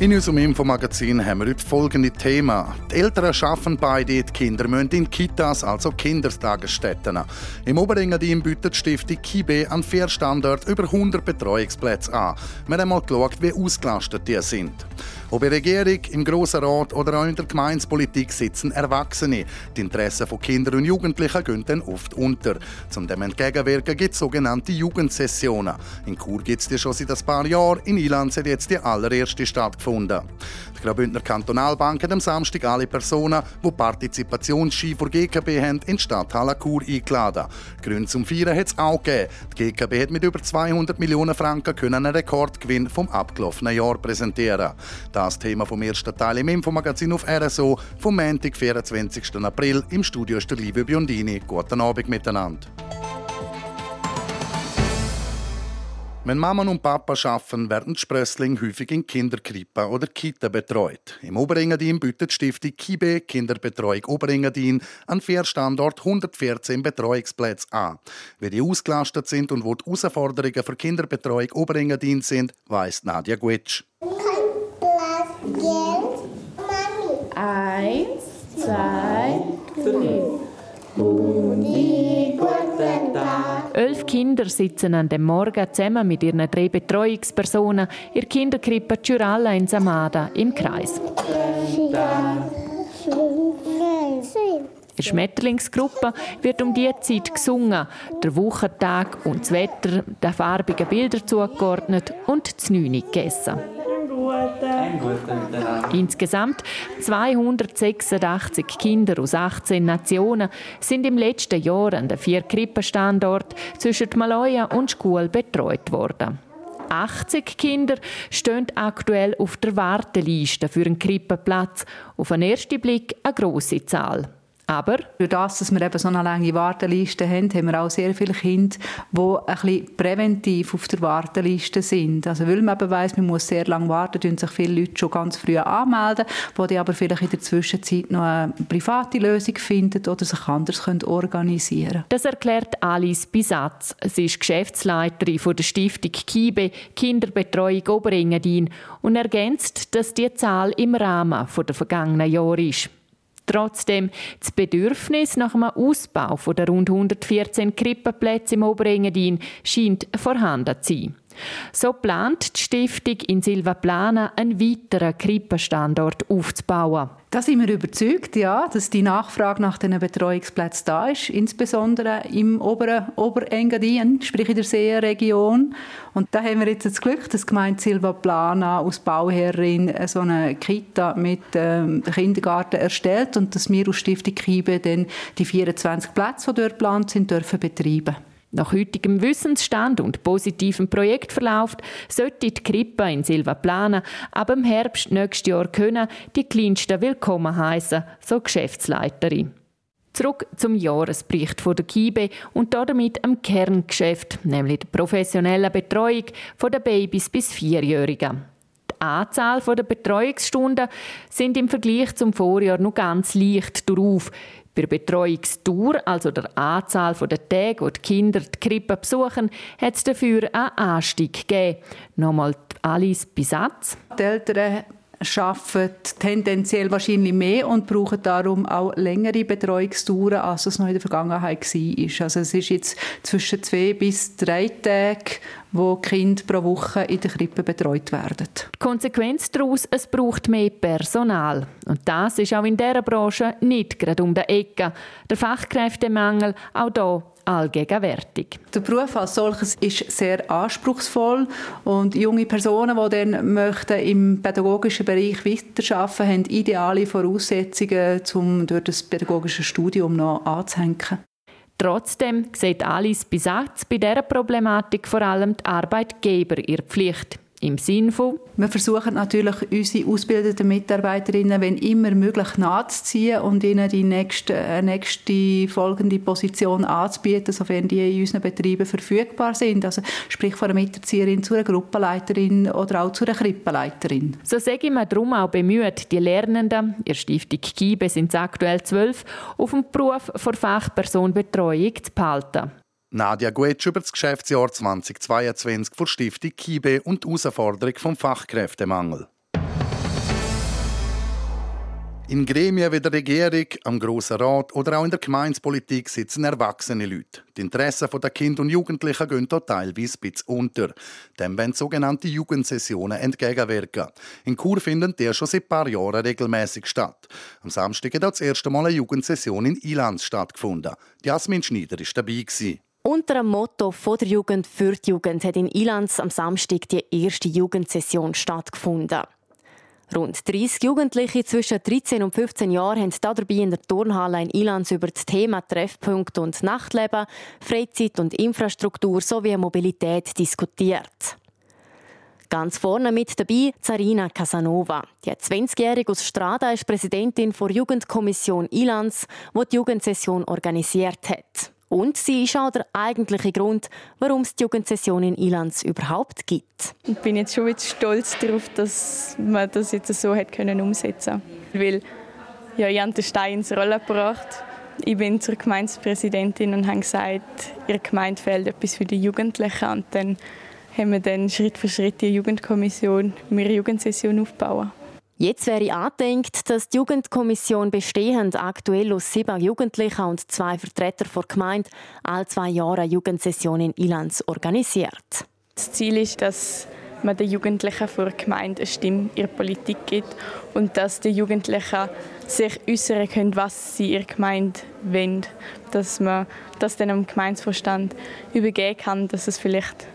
In unserem Infomagazin haben wir heute folgende Themen. Die Eltern arbeiten beide, die Kinder müssen in Kitas, also Kindertagesstätten. Im Oberengadin bietet die Stiftung KIBE an vier Standorten über 100 Betreuungsplätze an. Wir haben einmal geschaut, wie ausgelastet die sind. Ob in der Regierung, im Grossen Rat oder auch in der Gemeinspolitik sitzen Erwachsene. Die Interessen von Kindern und Jugendlichen gehen dann oft unter. Zum dem entgegenwirken gibt es sogenannte Jugendsessionen. In Chur gibt es die schon seit ein paar Jahren. In Ilanz hat jetzt die allererste stattgefunden. Die Graubündner Kantonalbank hat am Samstag alle Personen, die Partizipationsski vor GKB haben, in die Stadthalle Chur eingeladen. Gründe zum Feiern hat es auch gegeben. Die GKB hat mit über 200 Millionen Franken einen Rekordgewinn vom abgelaufenen Jahr präsentieren. Das Thema vom ersten Teil im Infomagazin auf RSO vom Montag, 24. April. Im Studio ist der liebe Biondini. Guten Abend miteinander. Wenn Mama und Papa arbeiten, werden die Sprösslinge häufig in Kinderkrippen oder Kita betreut. Im Oberengadin bietet die Stiftung KIBE Kinderbetreuung Oberengadin an vier Standorten 114 Betreuungsplätze an. Wie die ausgelastet sind und wo die Herausforderungen für Kinderbetreuung Oberengadin sind, weiss Nadja Gwitsch. Eins, zwei, drei. Elf Kinder sitzen an dem Morgen zusammen mit ihren drei Betreuungspersonen in der Kinderkrippe Ciuralla in Samada im Kreis. In der Schmetterlingsgruppe wird um diese Zeit gesungen, der Wochentag und das Wetter den farbigen Bildern zugeordnet und das Neune gegessen. Insgesamt 286 Kinder aus 18 Nationen sind im letzten Jahr an den vier Krippenstandorten zwischen Maloja und Schule betreut worden. 80 Kinder stehen aktuell auf der Warteliste für einen Krippenplatz. Auf den ersten Blick eine grosse Zahl. Aber durch das, dass wir eben so eine lange Warteliste haben, haben wir auch sehr viele Kinder, die ein bisschen präventiv auf der Warteliste sind. Also weil man eben weiss, man muss sehr lange warten, tun sich viele Leute schon ganz früh anmelden, wo die aber vielleicht in der Zwischenzeit noch eine private Lösung finden oder sich anders können organisieren Das erklärt Alice Bisatz. Sie ist Geschäftsleiterin von der Stiftung KIBE Kinderbetreuung Oberengadin und ergänzt, dass die Zahl im Rahmen der vergangenen Jahre ist. Trotzdem, das Bedürfnis nach einem Ausbau der rund 114 Krippenplätze im Oberengadin scheint vorhanden zu sein. So plant die Stiftung in Silvaplana einen weiteren Krippenstandort aufzubauen. Da sind wir überzeugt, ja, dass die Nachfrage nach diesen Betreuungsplätzen da ist, insbesondere im oberen Oberengadin, sprich in der Seenregion. Und da haben wir jetzt das Glück, dass die Gemeinde Silva Plana als Bauherrin so eine Kita mit ähm, Kindergarten erstellt und dass wir aus Stiftung Kiebe dann die 24 Plätze, die dort geplant sind, dürfen betreiben nach heutigem Wissensstand und positivem Projektverlauf sollte die Krippe in Silva Plana ab dem Herbst nächstes Jahr können die Kleinsten willkommen heißen, so Geschäftsleiterin. Zurück zum Jahresbericht von der KIBE und damit am Kerngeschäft, nämlich der professionellen Betreuung der Babys bis Vierjährigen. Die Anzahl der Betreuungsstunden sind im Vergleich zum Vorjahr noch ganz leicht darauf. Bei der Betreuungsdauer, also der Anzahl der Tage, wo die Kinder die Krippe besuchen, hat es dafür einen Anstieg gegeben. Nochmal Alice Bisatz. Die Eltern arbeiten tendenziell wahrscheinlich mehr und brauchen darum auch längere Betreuungsdauern, als es noch in der Vergangenheit war. Also es ist jetzt zwischen zwei bis drei Tagen, wo Kinder pro Woche in der Krippe betreut werden. Die Konsequenz daraus, es braucht mehr Personal. Und das ist auch in dieser Branche nicht gerade um die Ecke. Der Fachkräftemangel auch hier allgegenwärtig. Der Beruf als solches ist sehr anspruchsvoll und junge Personen, die dann möchten im pädagogischen Bereich weiterarbeiten, haben ideale Voraussetzungen, um durch das pädagogische Studium noch anzuhängen. Trotzdem sieht Alice Bisatz bei dieser Problematik vor allem die Arbeitgeber ihre Pflicht. Im Sinne von Wir versuchen natürlich, unsere ausgebildeten Mitarbeiterinnen, wenn immer möglich, nachzuziehen und ihnen die nächste, äh, nächste folgende Position anzubieten, sofern die in unseren Betrieben verfügbar sind. Also sprich von einer Miterzieherin zu einer Gruppenleiterin oder auch zu einer Krippenleiterin. So sage man darum auch bemüht, die Lernenden, ihr Stiftung KIBE sind es aktuell zwölf, auf dem Beruf vor Fachperson Betreuung zu behalten. Nadja Guetsch über das Geschäftsjahr 2022 vor Stiftung KIBE und die Herausforderung vom Fachkräftemangel. In Gremien wie der Regierung, am Grossen Rat oder auch in der Gemeinspolitik sitzen erwachsene Leute. Die Interessen der Kinder und Jugendlichen gehen hier teilweise ein bisschen unter. Dem werden sogenannte Jugendsessionen entgegenwirken. In Chur finden die schon seit ein paar Jahren regelmäßig statt. Am Samstag hat auch das erste Mal eine Jugendsession in Ilanz stattgefunden. Jasmin Schneider war dabei. Unter dem Motto «Von der Jugend für die Jugend» hat in Ilanz am Samstag die erste Jugendsession stattgefunden. Rund 30 Jugendliche zwischen 13 und 15 Jahren haben dabei in der Turnhalle in Ilanz über das Thema Treffpunkt und Nachtleben, Freizeit und Infrastruktur sowie Mobilität diskutiert. Ganz vorne mit dabei Zarina Casanova. Die 20-Jährige aus Strada ist Präsidentin der Jugendkommission Ilanz, die die Jugendsession organisiert hat. Und sie ist auch der eigentliche Grund, warum es die Jugendsession in Ilanz überhaupt gibt. Ich bin jetzt schon wieder stolz darauf, dass man das jetzt so hat können umsetzen Weil ja, ich habe den Stein ins Rollen gebracht. Ich bin zur Gemeindepräsidentin und habe gesagt, ihr Gemeinde fehlt etwas für die Jugendlichen. Und dann haben wir dann Schritt für Schritt die Jugendkommission, wir Jugendsession aufbauen. Jetzt wäre angedenkt, dass die Jugendkommission bestehend aktuell aus sieben Jugendlichen und zwei Vertretern der Gemeinde alle zwei Jahre eine Jugendsession in Ilanz organisiert. Das Ziel ist, dass man den Jugendlichen vor der Gemeinde eine Stimme in der Politik gibt und dass die Jugendlichen sich äußern können, was sie in der Gemeinde wollen. Dass man das dann am Gemeindevorstand übergeben kann, dass es vielleicht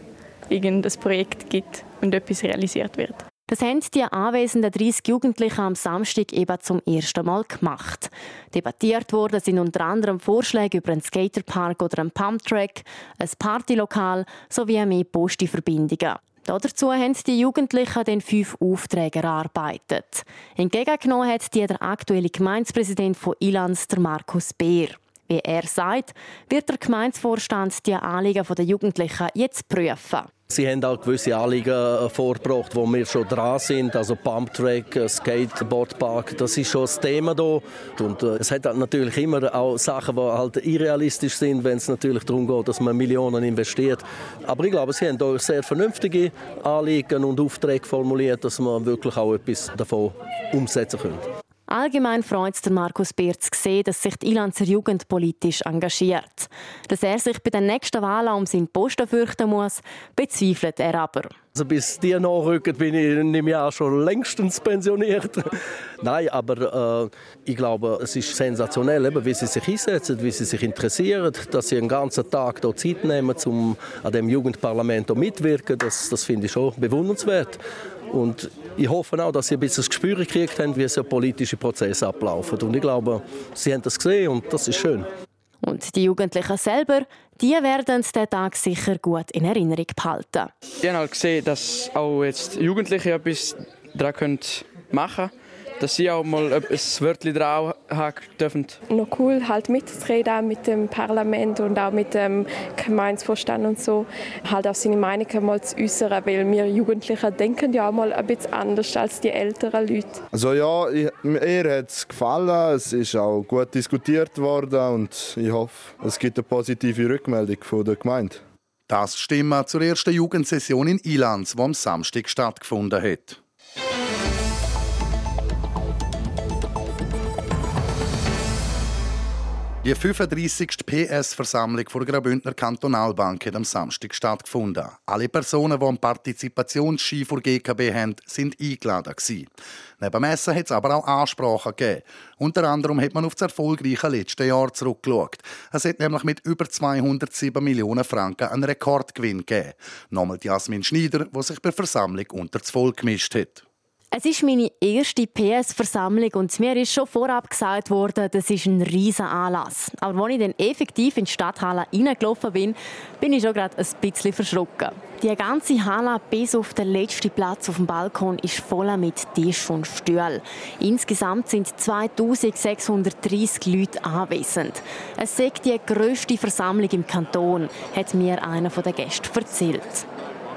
irgendein Projekt gibt und etwas realisiert wird. Das haben die anwesenden 30 Jugendlichen am Samstag eben zum ersten Mal gemacht. Debattiert wurden sind unter anderem Vorschläge über einen Skaterpark oder einen Pumptrack, ein Partylokal sowie mehr Postiverbindungen. Dazu haben die Jugendlichen den fünf Aufträge erarbeitet. Entgegengenommen hat die der aktuelle Gemeindepräsident von Ilanz, der Markus Beer. Wie er sagt, wird der Gemeindevorstand die Anliegen der Jugendlichen jetzt prüfen. Sie haben auch gewisse Anliegen äh, vorgebracht, wo wir schon dran sind. Also Pumptrack, äh, Skateboardpark, das ist schon das Thema hier. Und äh, es hat natürlich immer auch Sachen, die halt irrealistisch sind, wenn es natürlich darum geht, dass man Millionen investiert. Aber ich glaube, Sie haben hier sehr vernünftige Anliegen und Aufträge formuliert, dass man wirklich auch etwas davon umsetzen können. Allgemein freut es Markus Beer zu sehen, dass sich die Ilanzer Jugend politisch engagiert. Dass er sich bei den nächsten Wahlen um seinen Posten fürchten muss, bezweifelt er aber. Also bis die nachrücken, bin ich in einem Jahr schon längstens pensioniert. Nein, aber äh, ich glaube, es ist sensationell, eben, wie sie sich einsetzen, wie sie sich interessieren, dass sie einen ganzen Tag hier Zeit nehmen, um an dem Jugendparlament mitzuwirken. Das, das finde ich schon bewundernswert. Und ich hoffe auch, dass Sie ein bisschen das Gespür gekriegt haben, wie so politische Prozesse ablaufen. Und ich glaube, Sie haben das gesehen und das ist schön. Und die Jugendlichen selber, die werden den Tag sicher gut in Erinnerung behalten. Ich habe halt gesehen, dass auch jetzt Jugendliche etwas daran machen können dass sie auch mal ein Wörtchen drauf haben dürfen. Noch cool, halt mitzureden mit dem Parlament und auch mit dem Gemeindevorstand und so. Halt auch seine Meinung mal zu äußern, weil wir Jugendliche denken ja auch mal ein bisschen anders als die älteren Leute. Also ja, ich, mir hat es gefallen, es ist auch gut diskutiert worden und ich hoffe, es gibt eine positive Rückmeldung von der Gemeinde. Das stimmt zur ersten Jugendsession in Ilanz, die am Samstag stattgefunden hat. Die 35. PS-Versammlung der Graubündner Kantonalbank hat am Samstag stattgefunden. Alle Personen, die einen Partizipationsschein vor GKB haben, sind eingeladen. Neben Messen hat es aber auch Ansprachen gegeben. Unter anderem hat man auf das erfolgreiche letzte Jahr zurückgeschaut. Es hat nämlich mit über 207 Millionen Franken einen Rekordgewinn gegeben. Nochmal Jasmin Schneider, die sich bei der Versammlung unter das Volk gemischt hat. Es ist meine erste PS-Versammlung und mir ist schon vorab gesagt worden, das ist ein riesen Anlass. Aber als ich dann effektiv in die Stadthalle reingelaufen bin, bin ich schon gerade ein bisschen verschrocken. Die ganze Halle bis auf den letzten Platz auf dem Balkon ist voll mit Tisch und Stühlen. Insgesamt sind 2630 Leute anwesend. Es ist die grösste Versammlung im Kanton, hat mir einer der Gäste erzählt.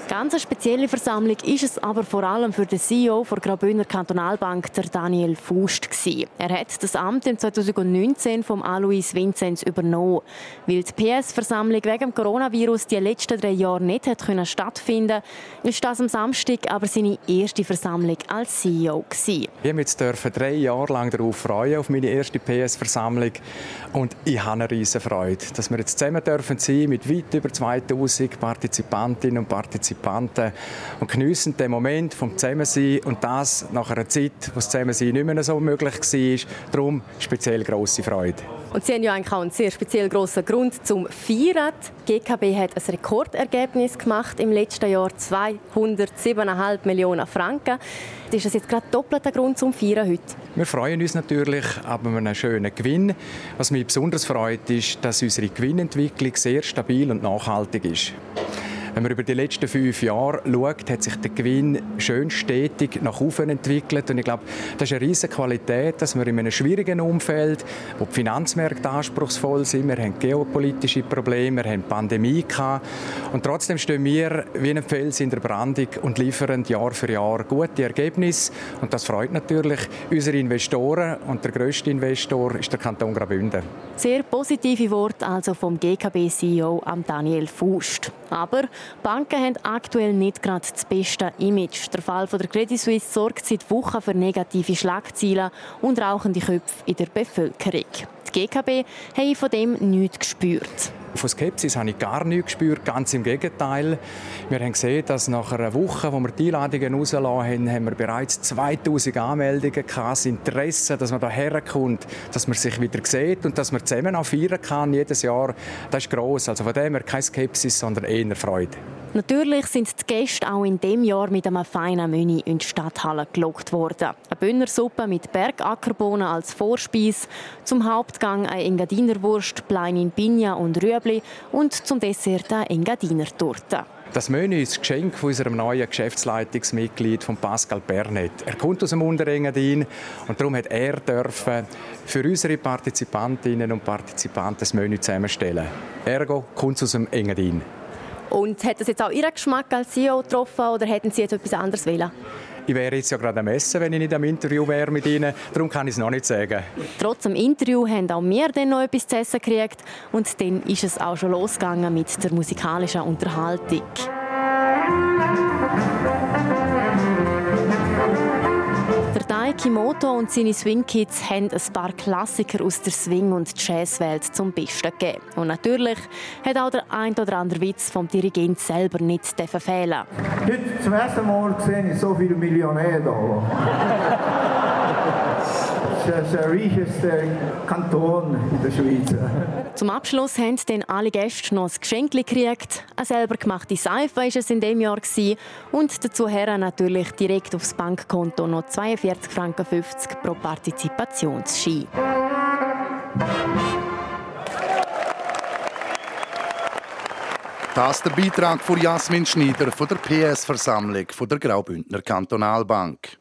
Ganz spezielle Versammlung ist es aber vor allem für den CEO der Graubündner Kantonalbank, der Daniel Fust. Gewesen. Er hat das Amt im 2019 vom Alois Vinzenz übernommen. Weil die PS-Versammlung wegen Coronavirus die letzten drei Jahre nicht hat können stattfinden ist das am Samstag aber seine erste Versammlung als CEO. Gewesen. Ich durfte drei Jahre lang darauf freuen, auf meine erste PS-Versammlung. Und ich habe eine riesige Freude, dass wir jetzt zusammen dürfen sein mit weit über 2000 Partizipantinnen und Partizipanten Partizipanten und geniessen den Moment vom Zusammensein und das nach einer Zeit, wo das Zusammensein nicht mehr so möglich war. Darum speziell grosse Freude. Und Sie haben ja eigentlich auch einen sehr speziell grossen Grund zum Feiern. Die GKB hat ein Rekordergebnis gemacht im letzten Jahr 207,5 Millionen Franken. Ist das jetzt gerade doppelter Grund zum Feiern heute? Wir freuen uns natürlich aber einen schönen Gewinn. Was mich besonders freut, ist, dass unsere Gewinnentwicklung sehr stabil und nachhaltig ist. Wenn man über die letzten fünf Jahre schaut, hat sich der Gewinn schön stetig nach oben entwickelt. Und ich glaube, das ist eine riesige Qualität, dass wir in einem schwierigen Umfeld, wo die Finanzmärkte anspruchsvoll sind, wir haben geopolitische Probleme, wir haben Pandemie gehabt, und trotzdem stehen wir wie ein Fels in der Brandung und liefern Jahr für Jahr gute Ergebnisse. Und das freut natürlich unsere Investoren. Und der grösste Investor ist der Kanton Graubünden. Sehr positive Worte also vom GKB-CEO Daniel Fust. Aber Banken haben aktuell nicht gerade das beste Image. Der Fall von der Credit Suisse sorgt seit Wochen für negative Schlagzeilen und rauchende Köpfe in der Bevölkerung. Die GKB haben von dem nichts gespürt. Von Skepsis habe ich gar nichts gespürt, ganz im Gegenteil. Wir haben gesehen, dass nach einer Woche, wo wir die Einladungen rausgelassen haben, haben wir bereits 2000 Anmeldungen gehabt, das Interesse, dass man hierher kommt, dass man sich wieder sieht und dass man zusammen auch feiern kann jedes Jahr. Das ist gross. Also von dem her keine Skepsis, sondern eher Freude. Natürlich sind die Gäste auch in dem Jahr mit einem feinen Menü in die Stadthalle gelockt worden. Eine Bühnersuppe mit Bergackerbohnen als Vorspeis, zum Hauptgang eine Engadinerwurst, Plein in Pigna und Rüebli und zum Dessert eine Engadiner-Torte. Das Menü ist ein Geschenk von unserem neuen Geschäftsleitungsmitglied von Pascal Bernet. Er kommt aus dem Unterengadin und darum hat er dürfen für unsere Partizipantinnen und Partizipanten das Menü zusammenstellen. Ergo kommt aus dem Engadin. Und hat das jetzt auch Ihren Geschmack als CEO getroffen oder hätten Sie jetzt etwas anderes wählen? Ich wäre jetzt ja gerade am Essen, wenn ich nicht am Interview wäre mit Ihnen. Darum kann ich es noch nicht sagen. Trotz dem Interview haben auch wir dann noch etwas zu essen gekriegt. Und dann ist es auch schon losgegangen mit der musikalischen Unterhaltung. Kimoto und seine Swing Kids haben ein paar Klassiker aus der Swing- und Jazzwelt zum Besten gegeben. Und natürlich hat auch der ein oder andere Witz vom Dirigent selber nicht fehlen. Heute zum ersten Mal sehe ich so viele Millionäre da der reichste Kanton in der Schweiz. Zum Abschluss haben dann alle Gäste noch ein Geschenk gekriegt. Eine selber gemachte Seife war es in diesem Jahr. Und dazu natürlich direkt aufs Bankkonto noch 42,50 Franken pro Partizipationsschein. Das ist der Beitrag von Jasmin Schneider von der PS-Versammlung der Graubündner Kantonalbank.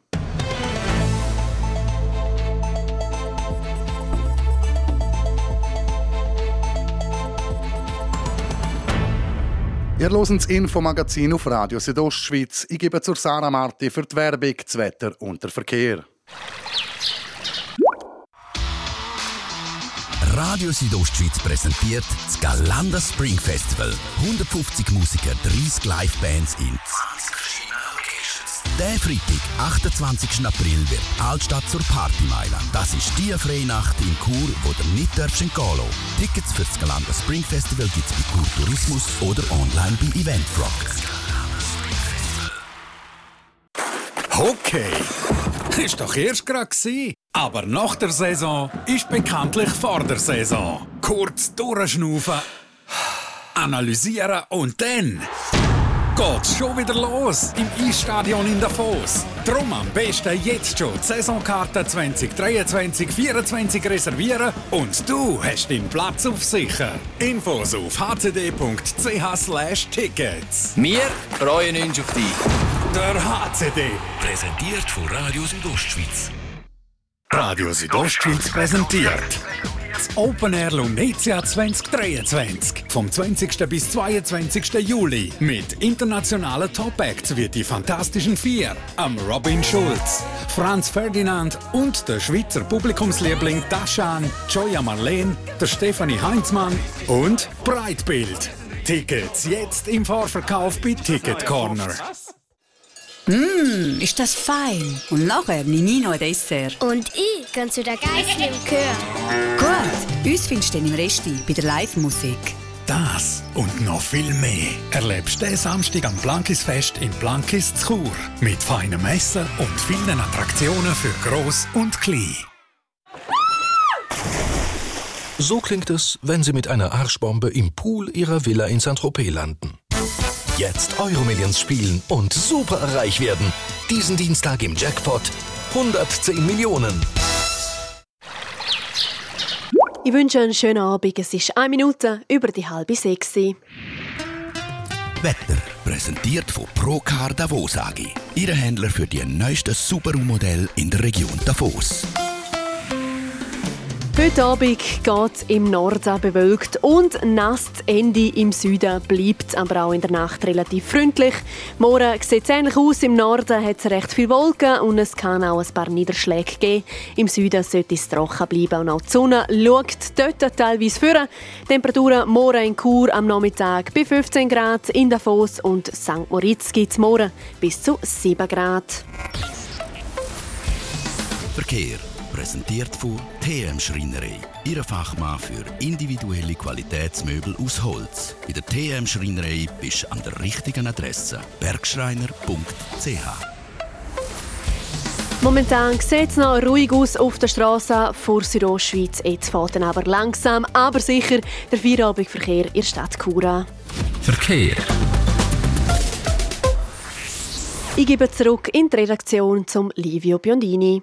Ihr hört das Infomagazin auf Radio Südostschweiz. Ich gebe zur Sarah Marti für die Werbung, das Wetter und den Verkehr. Radio Südostschweiz präsentiert das Galanda Spring Festival. 150 Musiker, 30 Livebands in 20 der Freitag, 28. April, wird Altstadt zur Partymeile. Das ist die Freinacht in Chur, wo du nicht darfst entgehen Tickets für das Galanda Spring Festival gibt es bei Chur Tourismus oder online bei Eventfrog. Okay, ist doch erst gerade Aber nach der Saison ist bekanntlich vor der Saison. Kurz durchschnaufen, analysieren und dann geht's schon wieder los im Eisstadion in Davos. Drum am besten jetzt schon die Saisonkarte 2023-24 reservieren und du hast deinen Platz auf sicher. Infos auf hcd.ch tickets. Wir freuen uns auf dich. Der HCD. Präsentiert von Radio Südostschweiz. Radio Südostschweiz präsentiert. Open Air Lunetia 2023 vom 20. bis 22. Juli mit internationalen Top-Acts wie die Fantastischen Vier, am Robin Schulz, Franz Ferdinand und der Schweizer Publikumsliebling Taschan, Joya Marleen, der Stefanie Heinzmann und Breitbild. Tickets jetzt im Vorverkauf bei Ticket Corner. Mmm, ist das fein. Und nachher nehme ich noch ein Dessert. Und ich gehe zu der Geissli im Chör. Gut, uns findest du dann im Resti bei der Live-Musik. Das und noch viel mehr erlebst du Samstag am Blankisfest in Blankis Chur. Mit feinem Essen und vielen Attraktionen für Groß und Klein. So klingt es, wenn Sie mit einer Arschbombe im Pool Ihrer Villa in Saint-Tropez landen. Jetzt Euromillions spielen und super reich werden. Diesen Dienstag im Jackpot 110 Millionen. Ich wünsche einen schönen Abend. Es ist eine Minute über die halbe sechs. Wetter präsentiert von Procar Davos AG. Ihre Händler für die neuesten Subaru-Modelle in der Region Davos. Heute Abend geht es im Norden bewölkt und nass. Ende im Süden bleibt aber auch in der Nacht relativ freundlich. Morgen sieht es ähnlich aus. Im Norden hat es recht viel Wolken und es kann auch ein paar Niederschläge geben. Im Süden sollte es trocken bleiben und auch die Sonne schaut dort teilweise vor. Temperaturen morgen in Chur am Nachmittag bei 15 Grad, in Davos und St. Moritz gibt es morgen bis zu 7 Grad. Verkehr präsentiert von TM Schreinerei. Ihre Fachmann für individuelle Qualitätsmöbel aus Holz. Bei der TM Schreinerei bist du an der richtigen Adresse. Bergschreiner.ch Momentan sieht es noch ruhig aus auf der Straße vor Südostschweiz. Jetzt fährt dann aber langsam, aber sicher der Feierabendverkehr in der Stadt Chur Verkehr. Ich gebe zurück in die Redaktion zum Livio Biondini.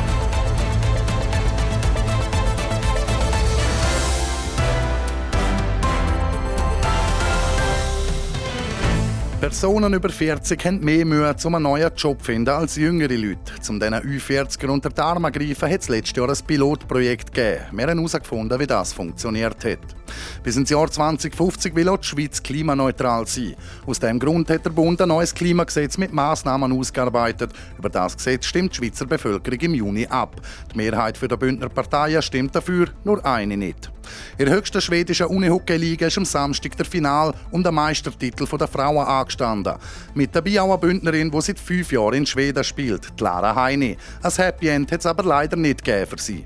Personen über 40 haben mehr Mühe, um einen neuen Job zu finden als jüngere Leute. Um diesen Ü40er unter die Arme zu greifen, hat es letztes Jahr ein Pilotprojekt gegeben. Wir haben herausgefunden, wie das funktioniert hat. Bis ins Jahr 2050 will auch die Schweiz klimaneutral sein. Aus diesem Grund hat der Bund ein neues Klimagesetz mit Massnahmen ausgearbeitet. Über das Gesetz stimmt die Schweizer Bevölkerung im Juni ab. Die Mehrheit der Bündner Parteien stimmt dafür, nur eine nicht. In der höchsten schwedischen Unihockey-Liga ist am Samstag der Final um den Meistertitel der Frauen angestanden. Mit auch eine Bündnerin, die seit fünf Jahren in Schweden spielt, Clara Heine. Ein Happy End hat es aber leider nicht gegeben für sie.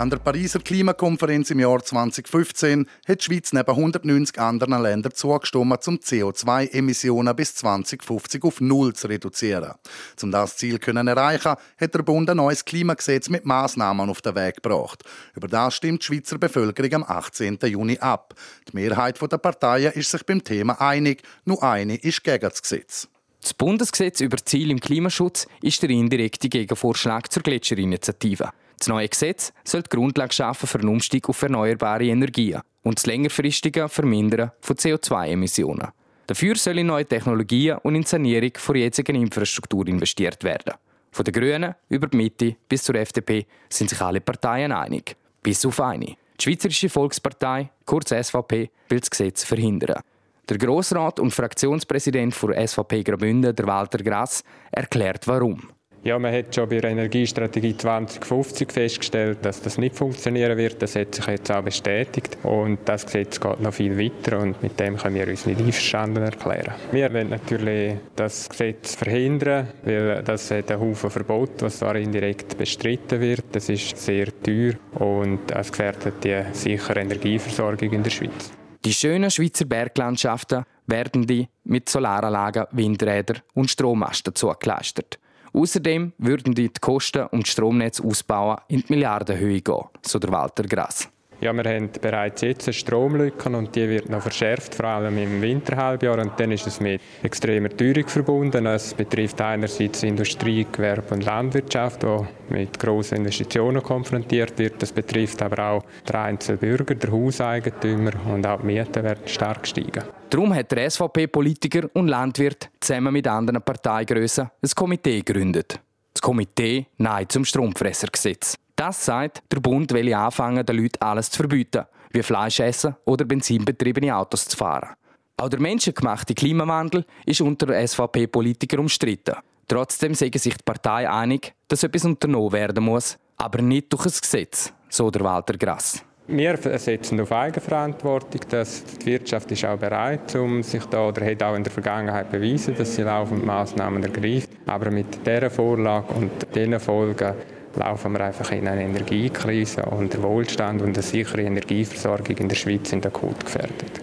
An der Pariser Klimakonferenz im Jahr 2015 hat die Schweiz neben 190 anderen Ländern zugestimmt, um CO2-Emissionen bis 2050 auf Null zu reduzieren. Um das Ziel zu erreichen, hat der Bund ein neues Klimagesetz mit Maßnahmen auf den Weg gebracht. Über das stimmt die Schweizer Bevölkerung am 18. Juni ab. Die Mehrheit der Parteien ist sich beim Thema einig, nur eine ist gegen das Gesetz. Das Bundesgesetz über Ziele im Klimaschutz ist der indirekte Gegenvorschlag zur Gletscherinitiative. Das neue Gesetz soll die Grundlage schaffen für einen Umstieg auf erneuerbare Energien und das längerfristige Vermindern von CO2-Emissionen. Dafür soll in neue Technologien und in die Sanierung der jetzigen Infrastruktur investiert werden. Von den Grünen über die Mitte bis zur FDP sind sich alle Parteien einig. Bis auf eine. Die Schweizerische Volkspartei, kurz SVP, will das Gesetz verhindern. Der Grossrat und Fraktionspräsident der SVP Graubünden, der Walter Grass, erklärt warum. Ja, man hat schon bei der Energiestrategie 2050 festgestellt, dass das nicht funktionieren wird. Das hat sich jetzt auch bestätigt. Und das Gesetz geht noch viel weiter und mit dem können wir uns nicht einverstanden erklären. Wir wollen natürlich das Gesetz verhindern, weil das hat einen Haufen Verbot, was zwar indirekt bestritten wird. Das ist sehr teuer und es gefährdet die sichere Energieversorgung in der Schweiz. Die schönen Schweizer Berglandschaften werden die mit Solaranlagen, Windrädern und Strommasten zugeleistet. Außerdem würden die Kosten um das Stromnetz ausbauen in die Milliardenhöhe gehen, so der Walter Grass. Ja, wir haben bereits jetzt eine Stromlücke und die wird noch verschärft, vor allem im Winterhalbjahr. Und dann ist es mit extremer Teuerung verbunden. Es betrifft einerseits Industrie, Gewerbe und Landwirtschaft, die mit grossen Investitionen konfrontiert wird. Das betrifft aber auch den einzelnen Bürger, den Hauseigentümer und auch die Mieten werden stark steigen. Darum hat der SVP-Politiker und Landwirt zusammen mit anderen Parteigrössen ein Komitee gegründet. Das Komitee Nein zum Stromfressergesetz. Das sagt, der Bund will anfangen, den Leuten alles zu verbieten, wie Fleisch essen oder benzinbetriebene Autos zu fahren. Auch der menschengemachte Klimawandel ist unter SVP-Politikern umstritten. Trotzdem sagen sich die Partei einig, dass etwas unternommen werden muss, aber nicht durch ein Gesetz, so der Walter Grass. Wir setzen auf Eigenverantwortung. Dass die Wirtschaft ist auch bereit, um sich da oder hat auch in der Vergangenheit bewiesen, dass sie laufend Maßnahmen ergreift. Aber mit dieser Vorlage und diesen Folgen laufen wir einfach in eine Energiekrise und der Wohlstand und eine sichere Energieversorgung in der Schweiz sind akut gefährdet.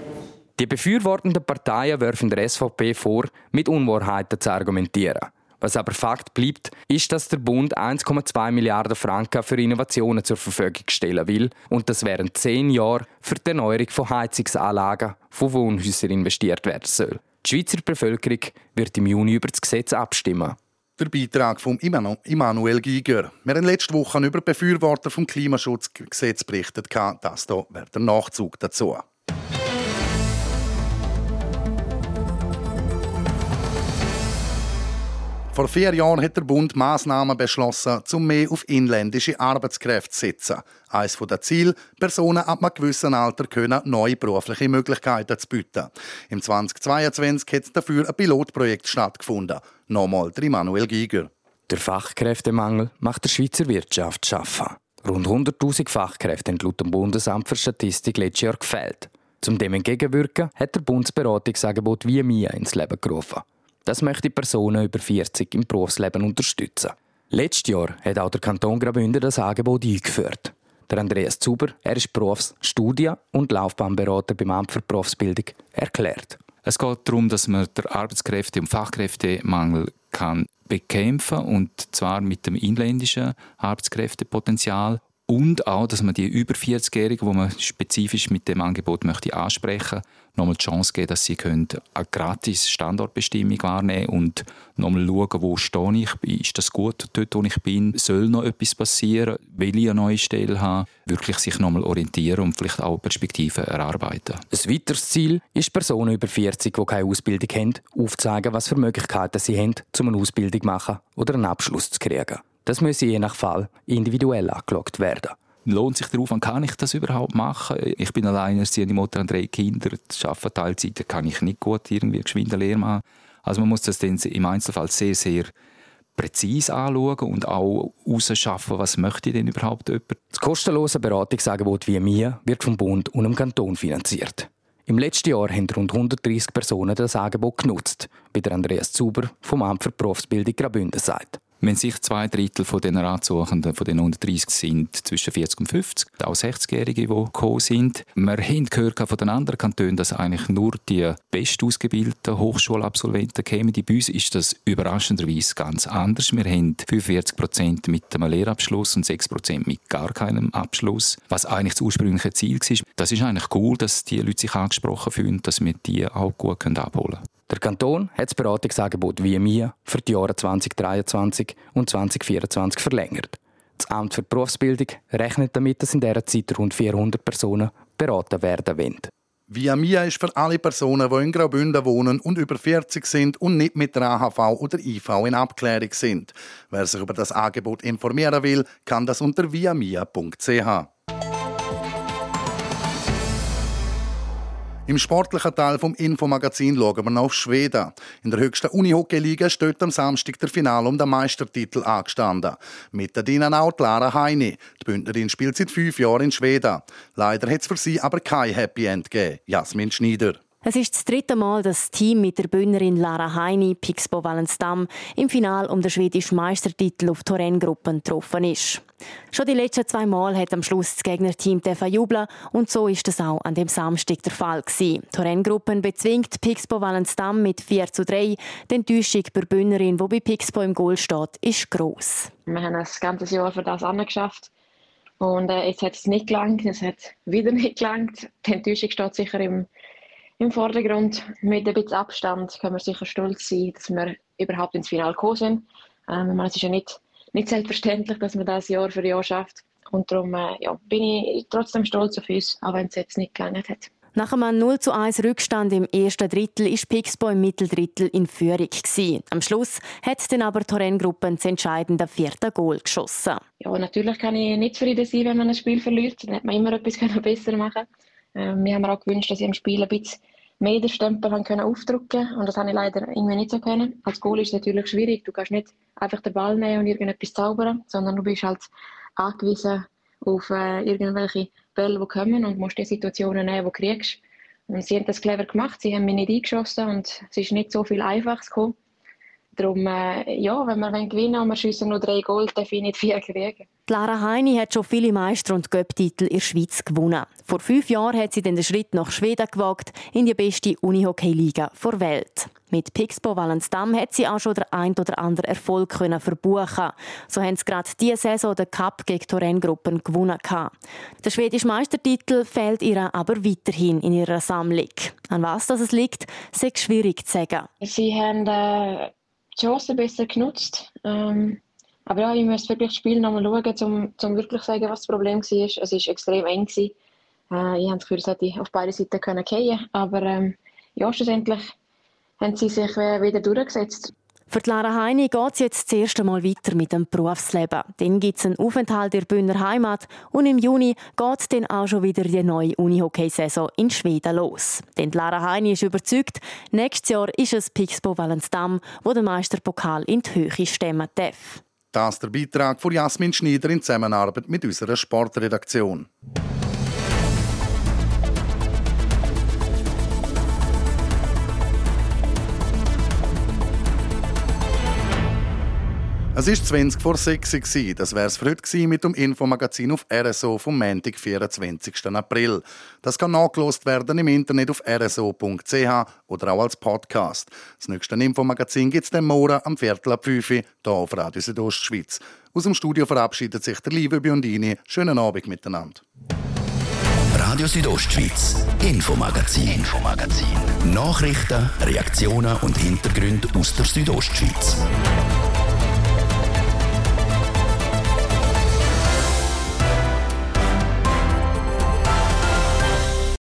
Die befürwortenden Parteien werfen der SVP vor, mit Unwahrheiten zu argumentieren. Was aber Fakt bleibt, ist, dass der Bund 1,2 Milliarden Franken für Innovationen zur Verfügung stellen will und dass während zehn Jahren für die Erneuerung von Heizungsanlagen von Wohnhäusern investiert werden soll. Die Schweizer Bevölkerung wird im Juni über das Gesetz abstimmen. Der Beitrag von Immanuel Giger. Wir haben letzte Woche über Befürworter vom Klimaschutzgesetz berichtet. Das hier wäre der Nachzug dazu. Vor vier Jahren hat der Bund Maßnahmen beschlossen, um mehr auf inländische Arbeitskräfte zu setzen. Eines der Ziele, Personen ab einem gewissen Alter können neue berufliche Möglichkeiten zu bieten. Im 2022 hat dafür ein Pilotprojekt stattgefunden. Nochmal Manuel Giger. Der Fachkräftemangel macht der Schweizer Wirtschaft schaffen. Rund 100.000 Fachkräfte haben laut dem Bundesamt für Statistik letztes Jahr gefehlt. Zum dem entgegenwirken hat der Bundesberatungsangebot wie mir ins Leben gerufen. Das möchte Personen über 40 im Berufsleben unterstützen. Letztes Jahr hat auch der Kanton Graubünden das Angebot eingeführt. Der Andreas Zuber, er ist Studien- und Laufbahnberater beim Amt für Berufsbildung, erklärt. Es geht darum, dass man den Arbeitskräfte- und Fachkräftemangel kann bekämpfen und zwar mit dem inländischen Arbeitskräftepotenzial und auch, dass man die über 40-Jährigen, die man spezifisch mit dem Angebot möchte ansprechen, nochmal die Chance geben, dass sie können eine gratis Standortbestimmung wahrnehmen und nochmal schauen, wo stehe ich, ist das gut dort, wo ich bin, soll noch etwas passieren, will ich eine neue Stelle haben, wirklich sich nochmal orientieren und vielleicht auch Perspektiven erarbeiten. Ein weiteres Ziel ist, Personen über 40, die keine Ausbildung haben, aufzuzeigen, was für Möglichkeiten sie haben, um eine Ausbildung zu machen oder einen Abschluss zu kriegen. Das müsse je nach Fall individuell angeschaut werden. Lohnt sich der Aufwand? Kann ich das überhaupt machen? Ich bin alleinerziehende Mutter an drei Kindern. Das Arbeiten Teilzeit kann ich nicht gut irgendwie geschwind eine Lehre machen. Also man muss das dann im Einzelfall sehr, sehr präzise anschauen und auch herausschaffen, was möchte denn überhaupt jemand. Das kostenlose Beratungsangebot wie mir wird vom Bund und dem Kanton finanziert. Im letzten Jahr haben rund 130 Personen das Angebot genutzt, wie der Andreas Zuber vom Amt für Berufsbildung Graubünden sagt. Wenn sich zwei Drittel von den Ratsuchenden, von den 130 sind zwischen 40 und 50, auch 60-Jährige, die gekommen sind. Wir haben gehört von den anderen Kantonen, dass eigentlich nur die bestausgebildeten Hochschulabsolventen kämen. Bei uns ist das überraschenderweise ganz anders. Wir haben 45 Prozent mit einem Lehrabschluss und 6 Prozent mit gar keinem Abschluss, was eigentlich das ursprüngliche Ziel war. Das ist eigentlich cool, dass die Leute sich angesprochen fühlen, dass wir die auch gut abholen können. Der Kanton hat das Beratungsangebot wie mir für die Jahre 2023 und 2024 verlängert. Das Amt für Berufsbildung rechnet damit, dass in dieser Zeit rund 400 Personen beraten werden wollen. Via Mia ist für alle Personen, die in Graubünden wohnen und über 40 sind und nicht mit der AHV oder IV in Abklärung sind. Wer sich über das Angebot informieren will, kann das unter viamia.ch. Im sportlichen Teil vom Infomagazin schauen wir noch auf Schweden. In der höchsten Unihockey-Liga steht am Samstag der Finale um den Meistertitel angestanden. Mit der Dina auch Lara Heini. Die Bündnerin spielt seit fünf Jahren in Schweden. Leider hat es für sie aber kein Happy End gegeben. Jasmin Schneider. Es ist das dritte Mal, dass das Team mit der Bühnerin Lara Heini, Pixbo Wallenstam, im Finale um den schwedischen Meistertitel auf Torrengruppen getroffen ist. Schon die letzten zwei Mal hat am Schluss das Gegnerteam jubeln und so ist es auch an dem Samstag der Fall gewesen. Torrengruppen bezwingt Pixbo Wallenstam mit 4 zu 3. Die Enttäuschung bei der Bühnerin, die bei Pixbo im Goal steht, ist gross. Wir haben das ganze Jahr für das angeschafft. Und äh, jetzt hat es nicht gelangt, es hat wieder nicht gelangt. Die Enttäuschung steht sicher im im Vordergrund. Mit ein bisschen Abstand können wir sicher stolz sein, dass wir überhaupt ins Finale gekommen sind. Ähm, es ist ja nicht, nicht selbstverständlich, dass man das Jahr für Jahr schafft. Und darum äh, ja, bin ich trotzdem stolz auf uns, auch wenn es jetzt nicht gelangt hat. Nach einem 0 zu 1 Rückstand im ersten Drittel ist Pixbo im Mitteldrittel in Führung. Gewesen. Am Schluss hat dann aber Torrengruppen das entscheidende vierte Goal geschossen. Ja, natürlich kann ich nicht zufrieden sein, wenn man ein Spiel verliert. Dann hätte man immer etwas besser machen können. Ähm, wir haben auch gewünscht, dass ich im Spiel ein bisschen mehr den Stempel können aufdrücken und das habe ich leider irgendwie nicht so können. Als Goal ist es natürlich schwierig. Du kannst nicht einfach den Ball nehmen und irgendetwas zaubern, sondern du bist halt angewiesen auf äh, irgendwelche Bälle, die kommen und musst die Situationen nehmen, die du kriegst. Und sie haben das clever gemacht. Sie haben mich nicht eingeschossen und es ist nicht so viel Einfaches gekommen. Darum, äh, ja, wenn wir gewinnen wollen und wir schiessen nur drei Gold, darf ich nicht vier kriegen. Lara Heini hat schon viele Meister- und Göpp-Titel in der Schweiz gewonnen. Vor fünf Jahren hat sie den Schritt nach Schweden gewagt, in die beste Unihockey-Liga der Welt. Mit Pixbo Wallensdamm hat sie auch schon den ein oder anderen Erfolg können verbuchen. So haben sie gerade diese Saison den Cup gegen Torrengruppen gewonnen. Der schwedische Meistertitel fehlt ihr aber weiterhin in ihrer Sammlung. An was das liegt, ist schwierig zu sagen. Sie haben äh die Chance besser genutzt. Ähm, aber ja, ich müsste wirklich das Spiel nochmal schauen, um, um wirklich zu sagen, was das Problem war. Es war extrem eng. Äh, ich habe das Gefühl, es hätte auf beide Seiten können fallen Aber ähm, ja, schlussendlich haben sie sich äh, wieder durchgesetzt. Für Lara Heini geht es jetzt das erste Mal weiter mit dem Berufsleben. Dann gibt es einen Aufenthalt in der Bühner Heimat und im Juni geht dann auch schon wieder die neue Unihockey-Saison in Schweden los. Denn Lara Heini ist überzeugt, nächstes Jahr ist es Pixbo Wallensdamm, wo der Meisterpokal in die Höhe stemmen darf. Das ist der Beitrag von Jasmin Schneider in Zusammenarbeit mit unserer Sportredaktion. Es war 20 vor 6 Uhr. Das wäre es für heute mit dem Infomagazin auf RSO vom Montag, 24. April. Das kann nachgelost werden im Internet auf rso.ch oder auch als Podcast. Das nächste Infomagazin gibt es dann morgen am Viertel ab 5 Uhr hier auf Radio Südostschweiz. Aus dem Studio verabschiedet sich der liebe Biondini. Schönen Abend miteinander. Radio Südostschweiz, Infomagazin, Infomagazin. Nachrichten, Reaktionen und Hintergründe aus der Südostschweiz.